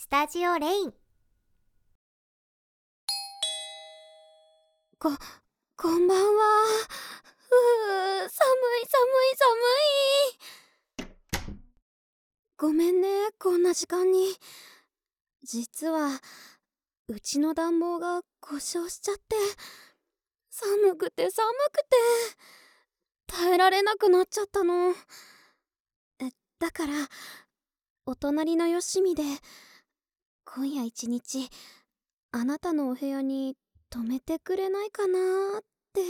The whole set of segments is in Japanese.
スタジオレイン。ここんばんは。うー寒い寒い寒い。ごめんねこんな時間に。実はうちの暖房が故障しちゃって。寒くて寒くて。耐えられなくなっちゃったの。えだからお隣のよしみで今夜一日あなたのお部屋に泊めてくれないかなーって。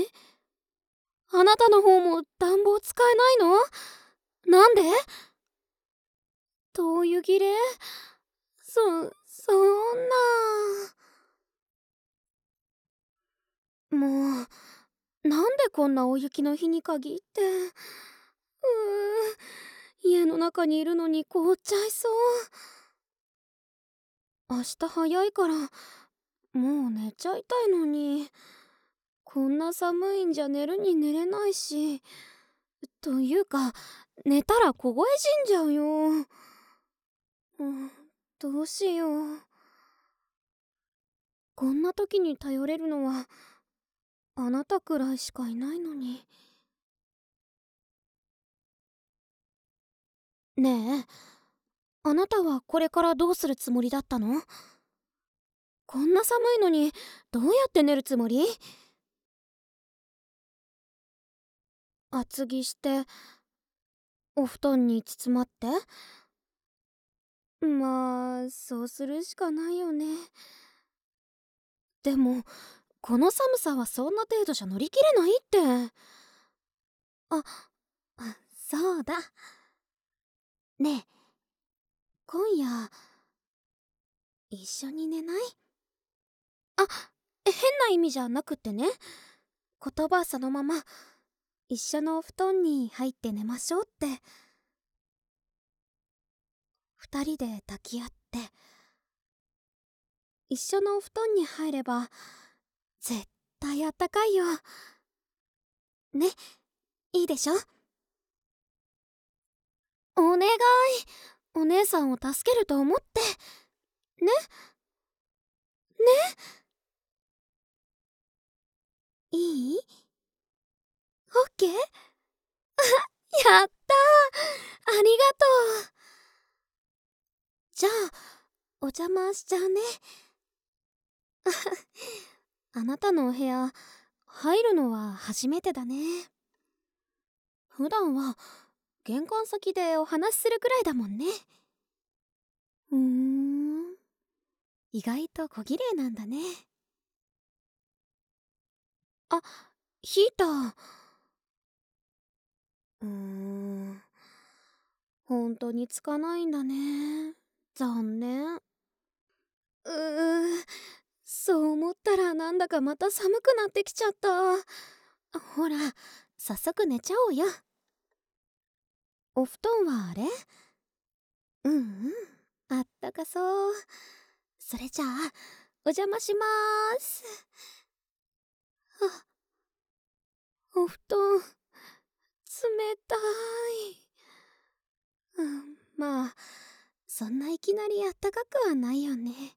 え？あなたの方も暖房使えないの？なんで？灯油切れそそんな。もうなんでこんな大雪の日に限って。うー家の中にいるのに凍っちゃいそう。明日早いからもう寝ちゃいたいのに。こんな寒いんじゃ寝るに寝れないし。というか寝たら凍え死んじゃうよ、うん、どうしよう。こんな時に頼れるのはあなたくらいしかいないのに。ねえあなたはこれからどうするつもりだったの？こんな寒いのにどうやって寝るつもり？厚着してお布団に包まって。まあそうするしかないよね。でもこの寒さはそんな程度じゃ乗り切れないって。あそうだ。ねえ。今夜一緒に寝ない？あ変な意味じゃなくってね。言葉そのまま一緒のお布団に入って寝ましょうって。二人で抱き合って。一緒のお布団に入れば絶対あったかいよ。ねいいでしょ？お願い。お姉さんを助けると思って。ね？ね？いい？オッケー？やったありがとう。じゃあお邪魔しちゃうね。あなたのお部屋入るのは初めてだね。普段は玄関先でお話しするくらいだもんね。ふん。意外と小綺麗なんだね。あヒーター。うーん。本当につかないんだね。残念。うーそう思ったらなんだかまた寒くなってきちゃった。ほら早速寝ちゃおうよ。お布団はあれ？うんうん。あったかそう。それじゃあお邪魔しまーす。あお布団冷たい。うんまあそんないきなりあったかくはないよね。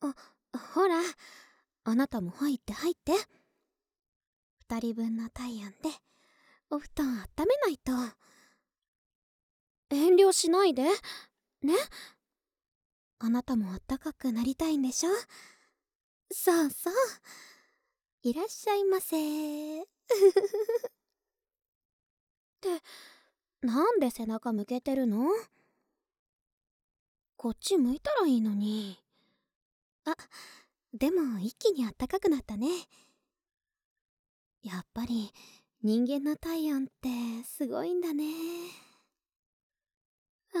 あほらあなたも入って入って。二人分の体温で。お布団温めないと。遠慮しないで。ね？あなたもあったかくなりたいんでしょ？そうそう。いらっしゃいませ。ってなんで背中向けてるの？こっち向いたらいいのに。あでも一気にあったかくなったね。やっぱり人間の体温ってすごいんだね。あ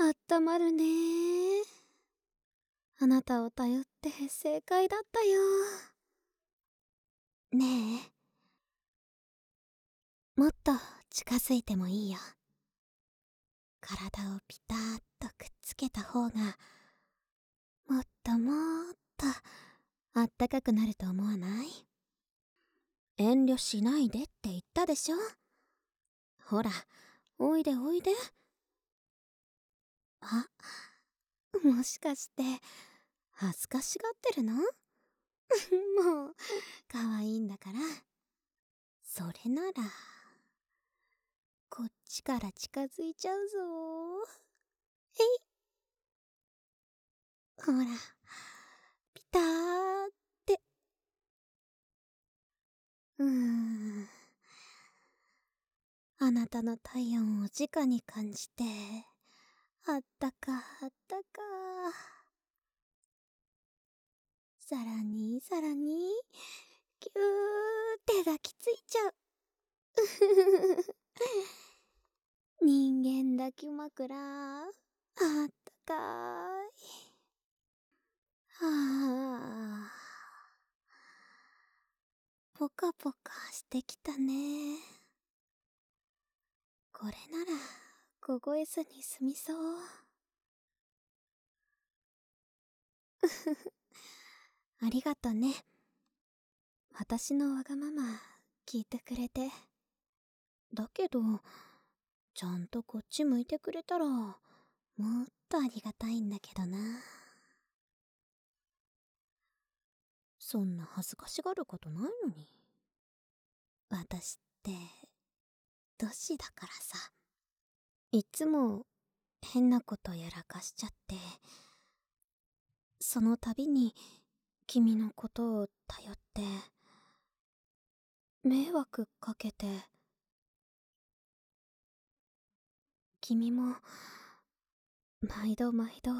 ああったまるね。あなたを頼って正解だったよ。ねえ。もっと近づいてもいいよ。体をピタッとくっつけた方がもっともっとあったかくなると思わない？遠慮しないでって言ったでしょ？ほらおいでおいで。あもしかして恥ずかしがってるの？もう可愛いんだから。それならこっちから近づいちゃうぞ。えい。ほらピターっうーあなたの体温を直に感じてあったかあったか。さらにさらにぎゅーって抱きついちゃう。人間抱き枕あったかいはあポカポカしてきたねこれなら凍えずに済みそう。ありがとね。私のわがまま聞いてくれて。だけどちゃんとこっち向いてくれたらもっとありがたいんだけどな。そんな恥ずかしがることないのに。私ってドシだからさ。いつも変なことやらかしちゃってその度に君のことを頼って迷惑かけて君も毎度毎度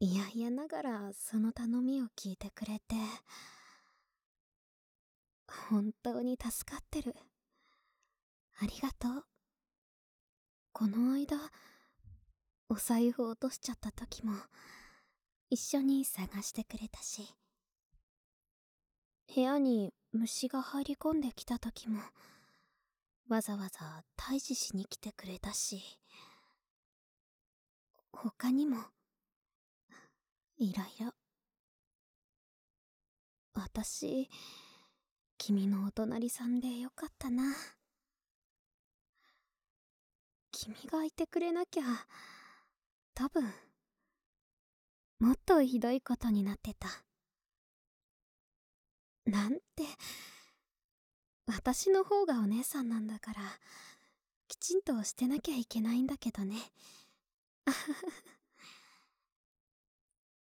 いやいやながらその頼みを聞いてくれて本当に助かってる。ありがとう。この間お財布落としちゃった時も一緒に探してくれたし部屋に虫が入り込んできた時もわざわざ退治しに来てくれたし他にもいろいろ。私君のお隣さんでよかったな。君がいてくれなきゃ多分もっとひどいことになってた。なんて私の方がお姉さんなんだからきちんとしてなきゃいけないんだけどね。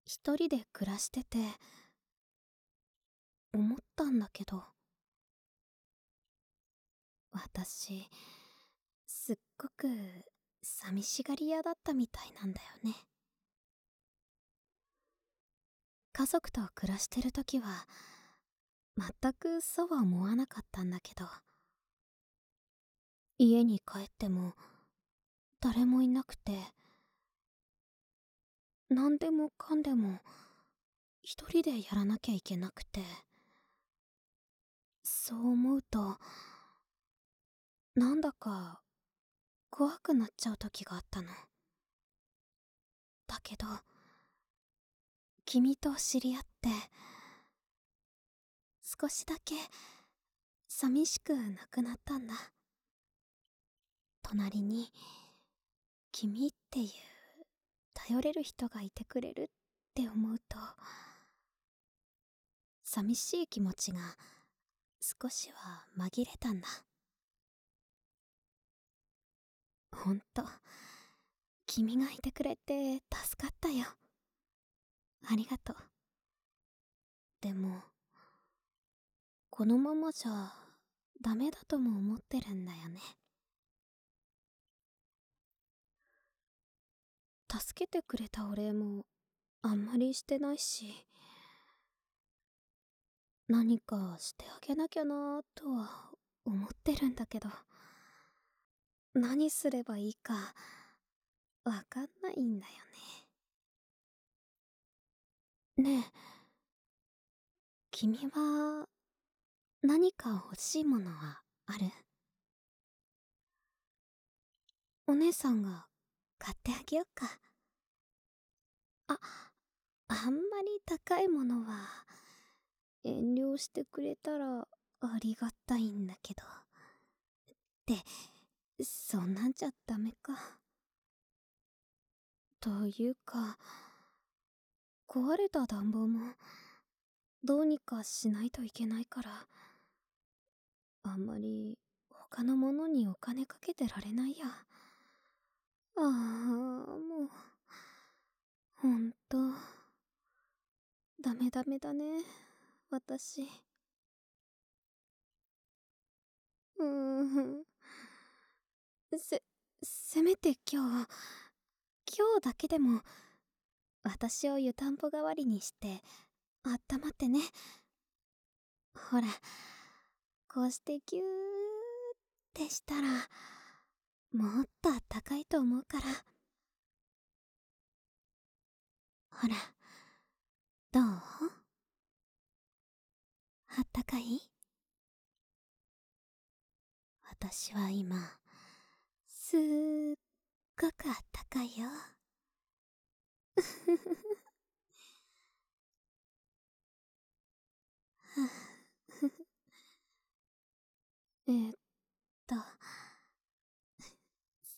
一人で暮らしてて思ったんだけど。私すっごく寂しがり屋だったみたいなんだよね。家族と暮らしてる時は全くそうは思わなかったんだけど家に帰っても誰もいなくて何でもかんでも一人でやらなきゃいけなくてそう思うとなんだか怖くなっちゃう時があったの。だけど君と知り合って少しだけ寂しくなくなったんだ。隣に君っていう頼れる人がいてくれるって思うと寂しい気持ちが少しは紛れたんだ。ほんと君がいてくれて助かったよ。ありがとう。でもこのままじゃダメだとも思ってるんだよね。助けてくれたお礼もあんまりしてないし何かしてあげなきゃなとは思ってるんだけど。何すればいいかわかんないんだよね。ねえ君は何か欲しいものはある？お姉さんが買ってあげようか。ああんまり高いものは遠慮してくれたらありがたいんだけど。ってそんなんじゃダメか。というか壊れた暖房もどうにかしないといけないからあんまり他のものにお金かけてられないや。ああもうほんとダメダメだね私。うーん。せせめて今日今日だけでも私を湯たんぽ代わりにしてあったまってね。ほらこうしてギューってしたらもっとあったかいと思うから。ほらどう？あったかい？私は今すっごくあったかいよ。え、っと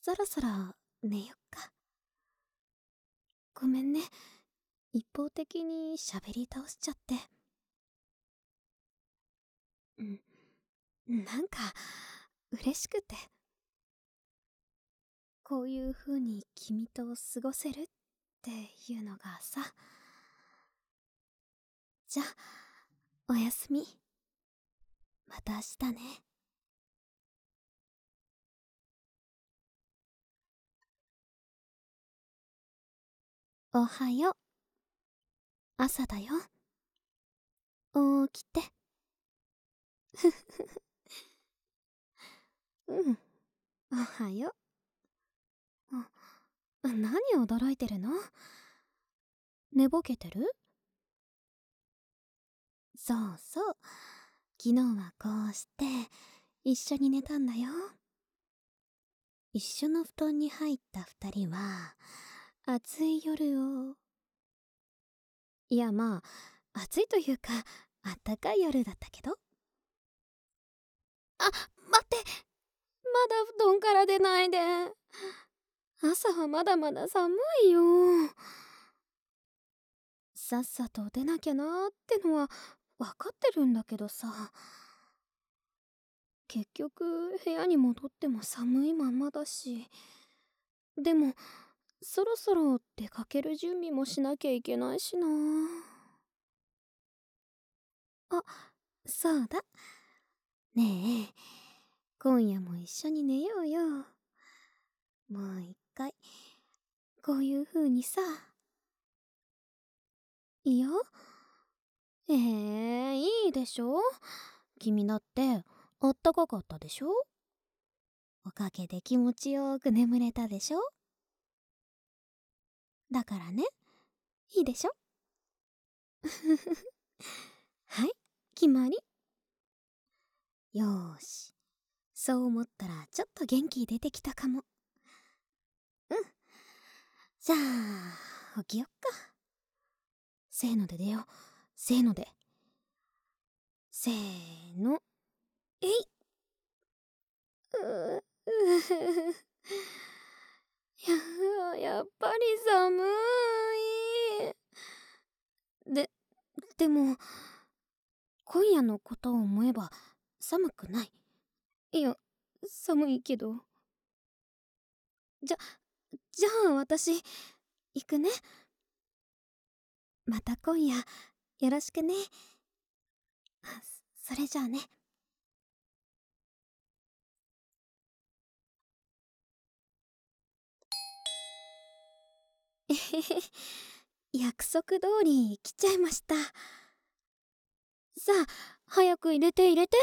そろそろ寝よっか。ごめんね。一方的に喋り倒しちゃって。うん。なんか嬉しくて。こういう風に君と過ごせるっていうのがさ。じゃおやすみ。また明日ね。おはよう。朝だよ。起きて。うん。おはよう。何驚いてるの？寝ぼけてる？そうそう。昨日はこうして一緒に寝たんだよ。一緒の布団に入った二人は暑い夜を。いやまあ暑いというかあったかい夜だったけど。あ待って。まだ布団から出ないで。朝はまだまだ寒いよ。さっさと出なきゃなーってのは分かってるんだけどさ。結局部屋に戻っても寒いままだし。でもそろそろ出かける準備もしなきゃいけないしなあそうだ。ねえ。今夜も一緒に寝ようよ。もう一回こういう風にさ。いやえー、いいでしょ？君だってあったかかったでしょ？おかげで気持ちよく眠れたでしょ？だからねいいでしょ？はい決まり。よーし。そう思ったらちょっと元気出てきたかも。じゃあ起きよっか。せーので出よう。せーので。せーの。えい。ううややっぱり寒い。ででも今夜のことを思えば寒くない。いや寒いけど。じゃじゃあ私行くね。また今夜よろしくね。それじゃあね。えへへ約束通り来ちゃいました。さあ早く入れて入れて。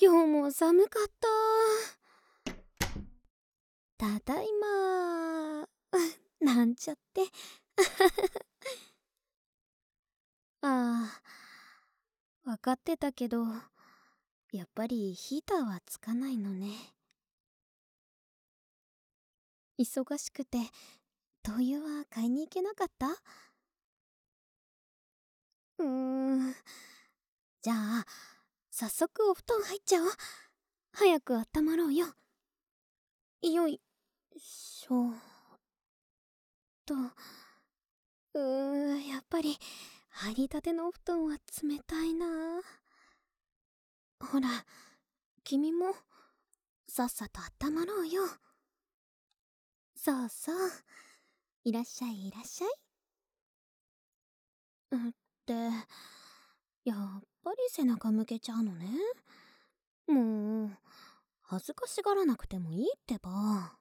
今日も寒かった。ただいま なんちゃって。ああ分かってたけどやっぱりヒーターはつかないのね。忙しくて灯油は買いに行けなかった？うーん。じゃあ早速お布団入っちゃおう。早く温まろうよ。よい。しょと。うーやっぱり入りたてのお布団は冷たいな。ほら君もさっさと温まろうよ。そうそう。いらっしゃいいらっしゃい。ってやっぱり背中向けちゃうのね。もう恥ずかしがらなくてもいいってば。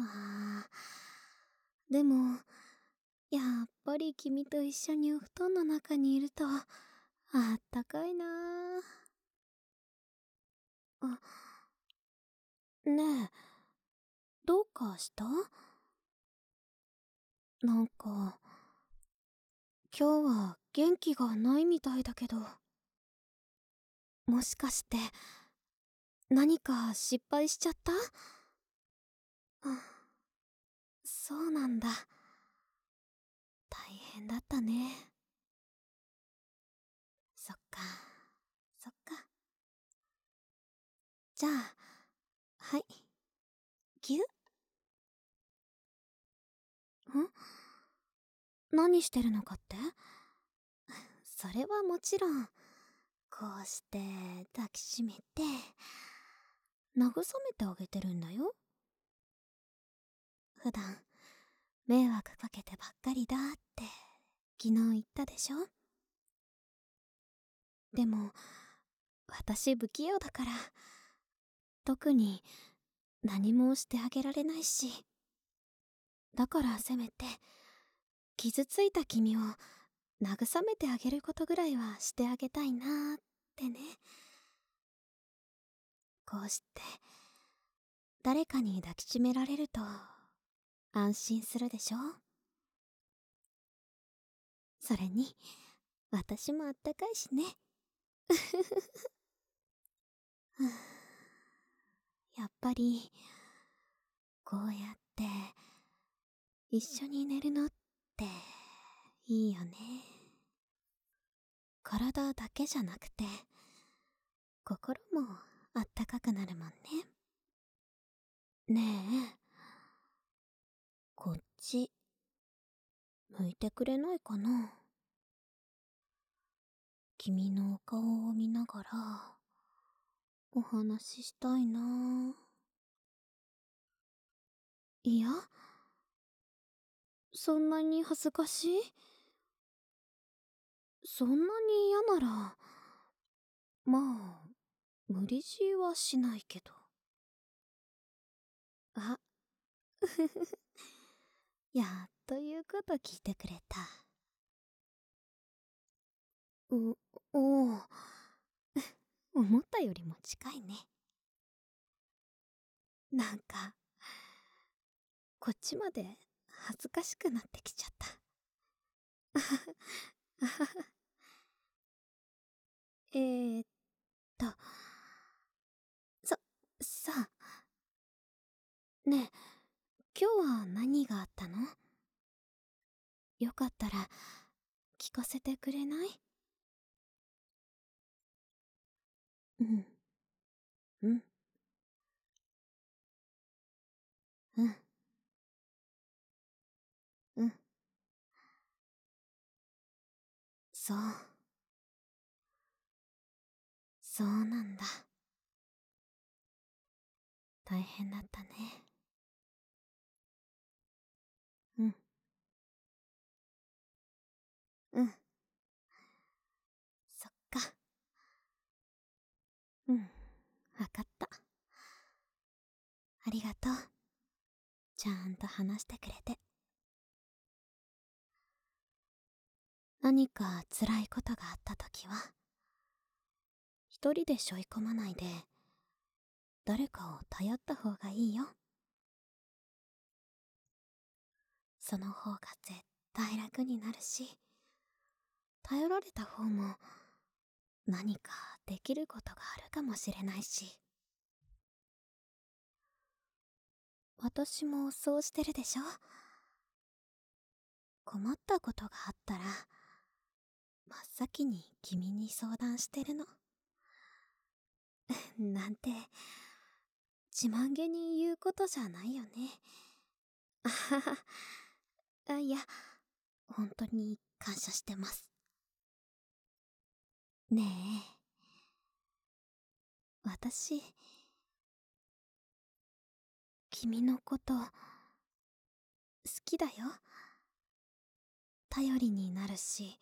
ああでもやっぱり君と一緒にお布団の中にいるとあったかいなあねえどうかした？なんか今日は元気がないみたいだけど。もしかして何か失敗しちゃった？そうなんだ。大変だったね。そっかそっか。じゃあはい。ぎゅん？何してるのかって？それはもちろんこうして抱きしめて慰めてあげてるんだよ。普段迷惑かけてばっかりだって昨日言ったでしょ？でも私不器用だから特に何もしてあげられないしだからせめて傷ついた君を慰めてあげることぐらいはしてあげたいなーってね。こうして誰かに抱きしめられると安心するでしょ？それに私もあったかいしね。やっぱりこうやって一緒に寝るのっていいよね。体だけじゃなくて心もあったかくなるもんね。ねえ。ち。向いてくれないかな。君のお顔を見ながらお話ししたいな。いやそんなに恥ずかしい？そんなに嫌ならまあ無理強いはしないけど。あふふふ。やっということ聞いてくれた。うおお思ったよりも近いね。なんかこっちまで恥ずかしくなってきちゃった。えーっと、そ、さあ。ねえ、今日は何があったの？よかったら、聞かせてくれない？うん。うん。うん。うん。そう。そうなんだ。大変だったね。うん。うん。そっか。うん、わかった。ありがとう。ちゃんと話してくれて。何か辛いことがあった時は一人で背負い込まないで誰かを頼った方がいいよその方が絶対楽になるし頼られた方も何かできることがあるかもしれないし。私もそうしてるでしょ。困ったことがあったら真っ先に君に相談してるの。なんて自慢げに言うことじゃないよね。あはは。あいや本当に感謝してます。ねえ。私君のこと好きだよ。頼りになるし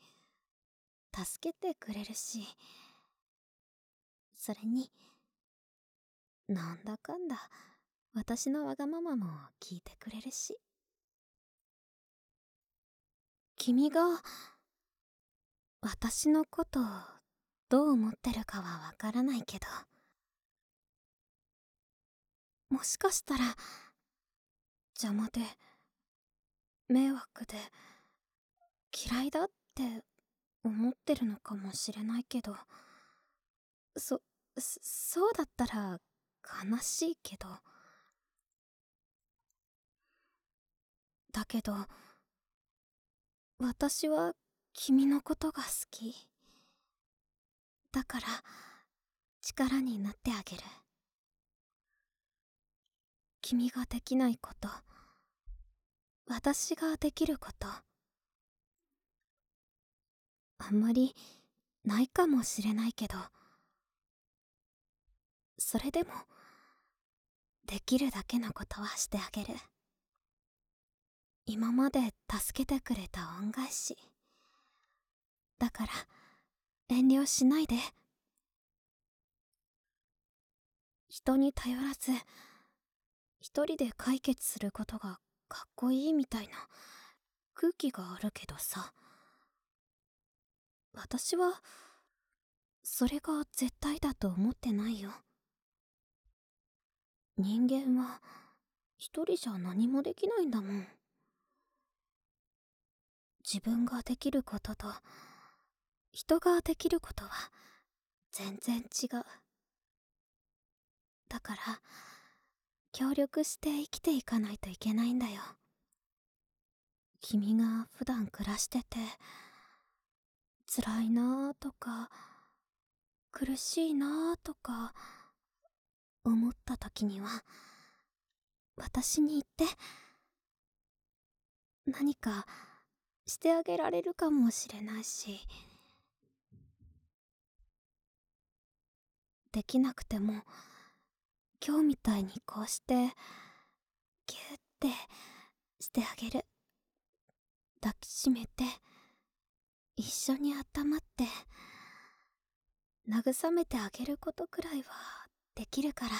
助けてくれるしそれになんだかんだ私のわがままも聞いてくれるし。君が私のことをどう思ってるかはわからないけど。もしかしたら邪魔で迷惑で嫌いだって思ってるのかもしれないけど。そそうだったら悲しいけど。だけど私は君のことが好き。だから力になってあげる。君ができないこと私ができることあんまりないかもしれないけどそれでもできるだけのことはしてあげる。今まで助けてくれた恩返し。だから遠慮しないで。人に頼らず一人で解決することがかっこいいみたいな空気があるけどさ。私はそれが絶対だと思ってないよ。人間は一人じゃ何もできないんだもん。自分ができることと人ができることは全然違う。だから協力して生きていかないといけないんだよ。君が普段暮らしてて辛いなとか苦しいなとか思った時には私に言って何かしてあげられるかもしれないしできなくても今日みたいにこうしてギュッてしてあげる。抱きしめて一緒に温まって慰めてあげることくらいはできるから。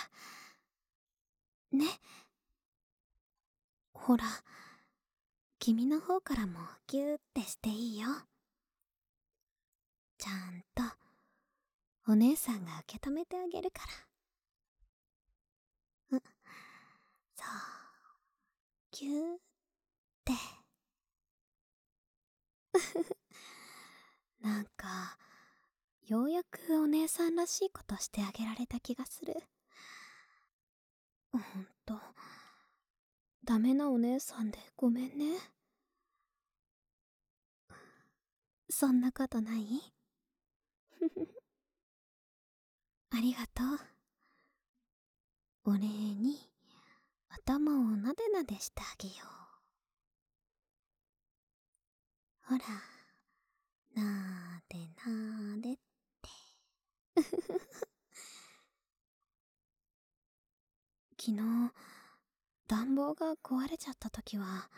ね。ほら君の方からもギューってしていいよ。ちゃんと。お姉さんが受け止めてあげるから。うん。そう。ギューって。なんかようやくお姉さんらしいことしてあげられた気がする。ほんと。ダメなお姉さんでごめんね。そんなことない？ありがとう。お礼に頭をなでなでしてあげよう。ほらなーでなーでって。昨日暖房が壊れちゃった時は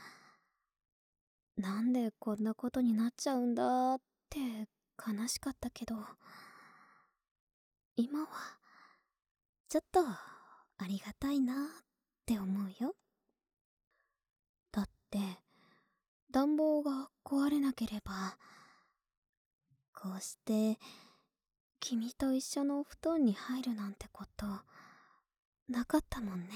なんでこんなことになっちゃうんだって悲しかったけど今はちょっとありがたいなって思うよ。だって暖房が壊れなければこうして君と一緒のお布団に入るなんてことなかったもんね。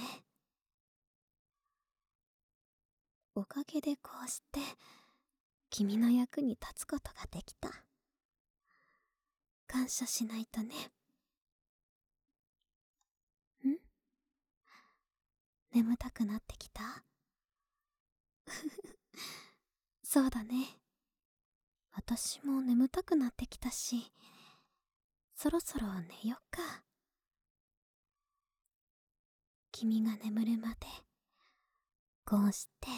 おかげでこうして君の役に立つことができた。感謝しないとねん眠たくなってきた？そうだね。私も眠たくなってきたしそろそろ寝よっか。君が眠るまでこうして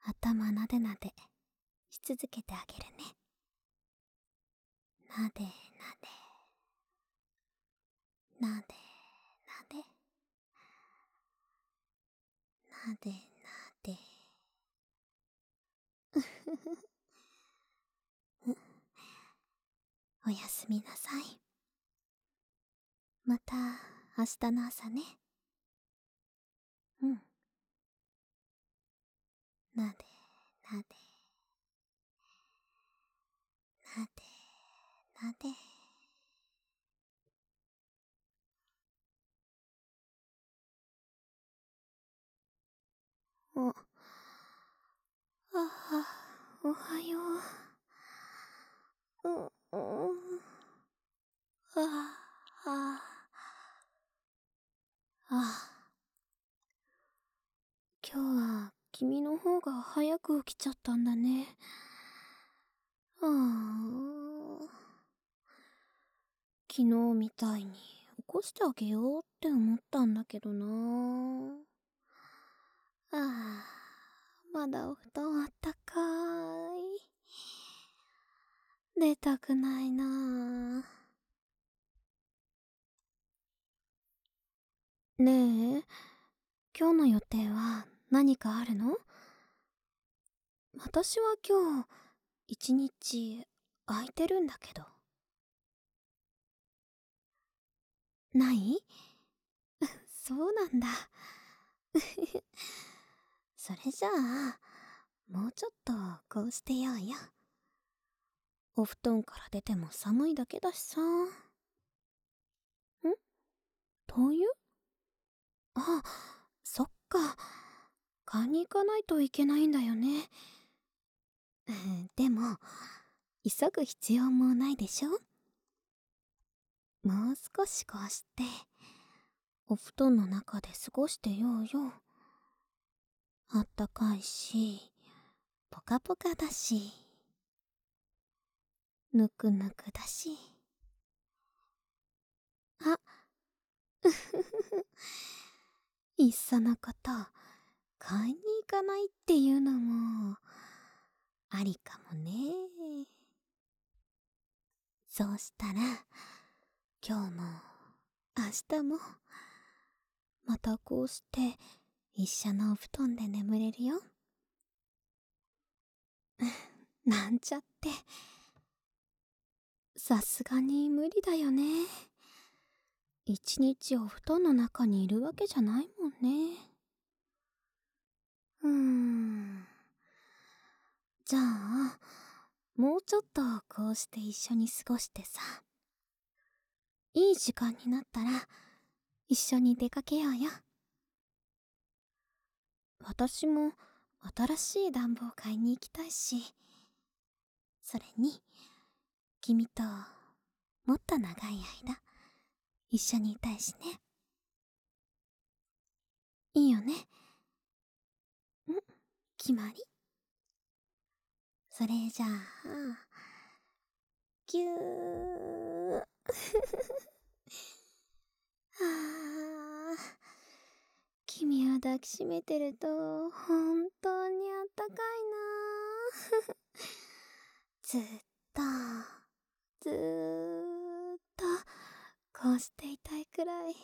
頭なでなでし続けてあげるね。なでなでなでなでなでなで。おやすみなさい。また明日の朝ね。うん。なでなで。なでなで。おああおはようううんあああ今日は君の方が早く起きちゃったんだね。ああ。昨日みたいに起こしてあげようって思ったんだけどな。あ あまだお布団あったかい。出たくないなねえ今日の予定は何かあるの？私は今日一日空いてるんだけど。ない？そうなんだ。それじゃあもうちょっとこうしてようよ。お布団から出ても寒いだけだしさ。ん？灯油？あそっか。買いに行かないといけないんだよね。でも急ぐ必要もないでしょ？もう少しこうしてお布団の中で過ごしてようよ。あったかいしポカポカだしぬくぬくだし。あうふふふいっそのこと買いに行かないっていうのもありかもね。そうしたら今日も明日もまたこうして一緒のお布団で眠れるよ。なんちゃって。さすがに無理だよね。一日お布団の中にいるわけじゃないもんね。うーん。じゃあもうちょっとこうして一緒に過ごしてさ。いい時間になったら一緒に出かけようよ。私も新しい暖房買いに行きたいしそれに君ともっと長い間一緒にいたいしね。いいよね。ん？決まり？それじゃあぎゅー。は あ君を抱きしめてると本当にあったかいな。ずっとずーっとこうしていたいくらい。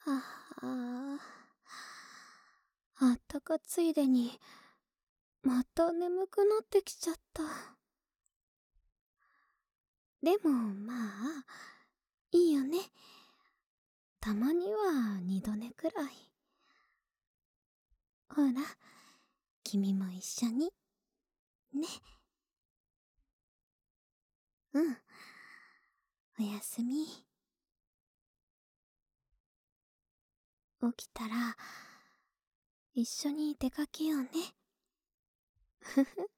はああったかついでにまた眠くなってきちゃった。でもまあいいよね。たまには二度寝くらい。ほら君も一緒に。ね。うん。おやすみ。起きたら一緒に出かけようね。ふふ。